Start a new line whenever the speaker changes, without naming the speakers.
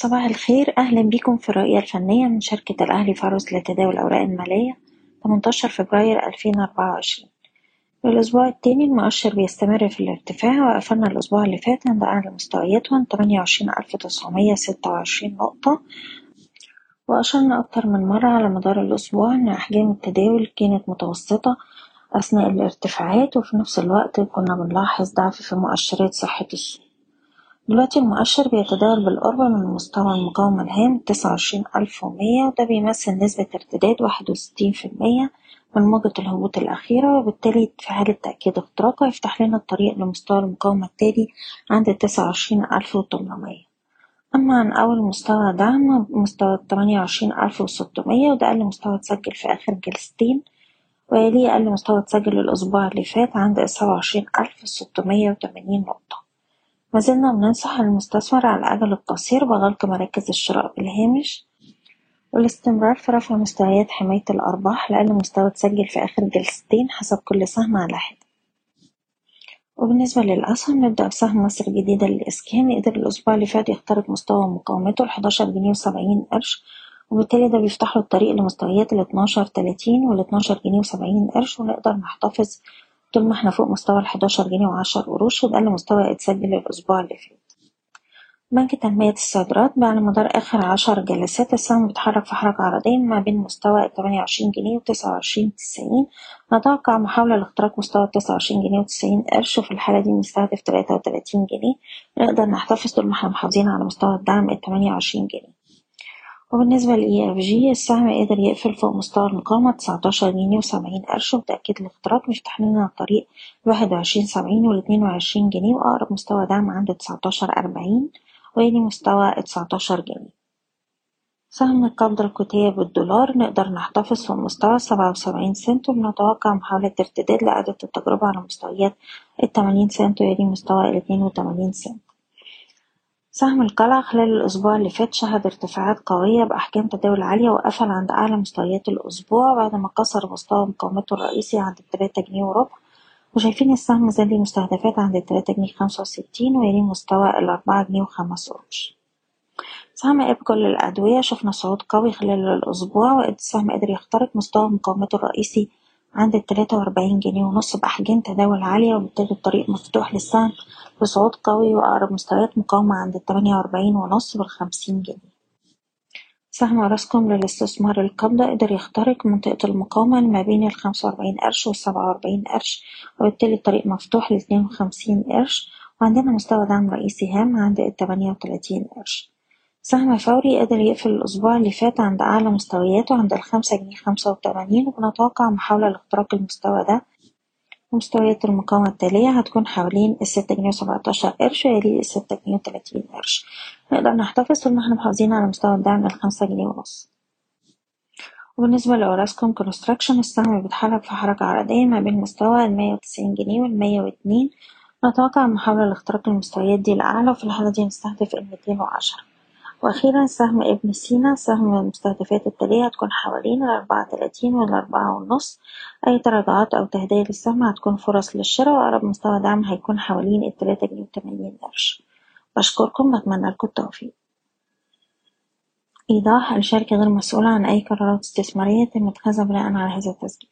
صباح الخير. أهلا بكم في الرؤية الفنية من شركة الأهلي فاروس لتداول الأوراق المالية 18 فبراير 2024 الأسبوع التاني المؤشر بيستمر في الارتفاع وقفلنا الأسبوع اللي فات عند أعلى مستوياتهم 28926 نقطة. وأشرنا أكتر من مرة على مدار الأسبوع إن أحجام التداول كانت متوسطة أثناء الارتفاعات وفي نفس الوقت كنا بنلاحظ ضعف في مؤشرات صحة السوق. دلوقتي المؤشر بيتداول بالقرب من مستوى المقاومة الهام تسعة وعشرين ألف ومية وده بيمثل نسبة ارتداد واحد وستين في المية من موجة الهبوط الأخيرة وبالتالي في حالة تأكيد اختراقة يفتح لنا الطريق لمستوى المقاومة التالي عند تسعة وعشرين ألف وتمنمية. أما عن أول مستوى دعم مستوى تمانية وعشرين ألف وستمية وده أقل مستوى اتسجل في آخر جلستين ويليه أقل مستوى اتسجل الأسبوع اللي فات عند سبعة وعشرين ألف ستمية وتمانين نقطة. ما زلنا بننصح المستثمر على الأجل القصير بغلق مراكز الشراء بالهامش والاستمرار في رفع مستويات حماية الأرباح لأقل مستوى اتسجل في آخر جلستين حسب كل سهم على حدة. وبالنسبة للأسهم نبدأ بسهم مصر الجديدة للإسكان قدر الأسبوع اللي فات يخترق مستوى مقاومته الحداشر جنيه وسبعين قرش وبالتالي ده بيفتح له الطريق لمستويات الاتناشر تلاتين والاتناشر جنيه وسبعين قرش ونقدر نحتفظ طول ما إحنا فوق مستوى الحداشر جنيه وعشر قروش وده أقل مستوى اتسجل الأسبوع اللي فات. بنك تنمية الصادرات على مدار آخر عشر جلسات السهم بيتحرك في حركة عرضية ما بين مستوى التمانية وعشرين جنيه وتسعة وعشرين تسعين. نتوقع محاولة لاختراق مستوى التسعة وعشرين جنيه وتسعين قرش وفي الحالة دي نستهدف تلاتة وتلاتين جنيه. نقدر نحتفظ طول ما إحنا محافظين على مستوى الدعم التمانية وعشرين جنيه. وبالنسبة ل EFG السهم قدر يقفل فوق مستوى المقاومة تسعتاشر جنيه وسبعين قرش وبتأكيد الاختراق بيفتح لنا الطريق لواحد وعشرين سبعين والاتنين وعشرين جنيه وأقرب مستوى دعم عند تسعتاشر أربعين ويلي مستوى تسعتاشر جنيه. سهم القبضة القوتية بالدولار نقدر نحتفظ في مستوى سبعة وسبعين سنت وبنتوقع محاولة ارتداد لإعادة التجربة على مستويات التمانين سنت ويلي مستوى الاتنين وتمانين سنت. سهم القلعة خلال الأسبوع اللي فات شهد ارتفاعات قوية بأحجام تداول عالية وقفل عند أعلى مستويات الأسبوع بعد ما كسر مستوى مقاومته الرئيسي عند التلاتة جنيه وربع. وشايفين السهم ليه مستهدفات عند التلاتة جنيه خمسة وستين ويليه مستوى الأربعة جنيه وخمس قروش سهم إبكو للأدوية شفنا صعود قوي خلال الأسبوع والسهم قدر يخترق مستوى مقاومته الرئيسي عند التلاتة وأربعين جنيه ونص بأحجام تداول عالية وبالتالي الطريق مفتوح للسهم بصعود قوي وأقرب مستويات مقاومة عند التمانية وأربعين ونص بالخمسين جنيه. سهم أوراسكوم للاستثمار القبضة قدر يخترق منطقة المقاومة ما بين الخمسة وأربعين قرش والسبعة وأربعين قرش وبالتالي الطريق مفتوح لاتنين وخمسين قرش وعندنا مستوى دعم رئيسي هام عند التمانية وتلاتين قرش. سهم فوري قدر يقفل الأسبوع اللي فات عند أعلى مستوياته عند الخمسة جنيه خمسة وتمانين وبنتوقع محاولة لاختراق المستوى ده. ومستويات المقاومة التالية هتكون حوالين الستة جنيه وسبعتاشر قرش ويليه الستة جنيه وتلاتين قرش. نقدر نحتفظ طول ما إحنا محافظين على مستوى الدعم الخمسة جنيه ونص. وبالنسبة لأوراسكوم كونستراكشن السهم بيتحرك في حركة عرضية ما بين مستوى المية وتسعين جنيه والمية واتنين. نتوقع محاولة لاختراق المستويات دي الأعلى وفي الحالة دي نستهدف الميتين وعشرة. وأخيرا سهم ابن سينا سهم المستهدفات التالية هتكون حوالين الأربعة تلاتين والأربعة ونص. أي تراجعات أو تهدئة للسهم هتكون فرص للشراء وأقرب مستوى دعم هيكون حوالين التلاتة جنيه وتمانين قرش. بشكركم بتمنى لكم التوفيق. إيضاح الشركة غير مسؤولة عن أي قرارات استثمارية تم اتخاذها بناء على هذا التسجيل.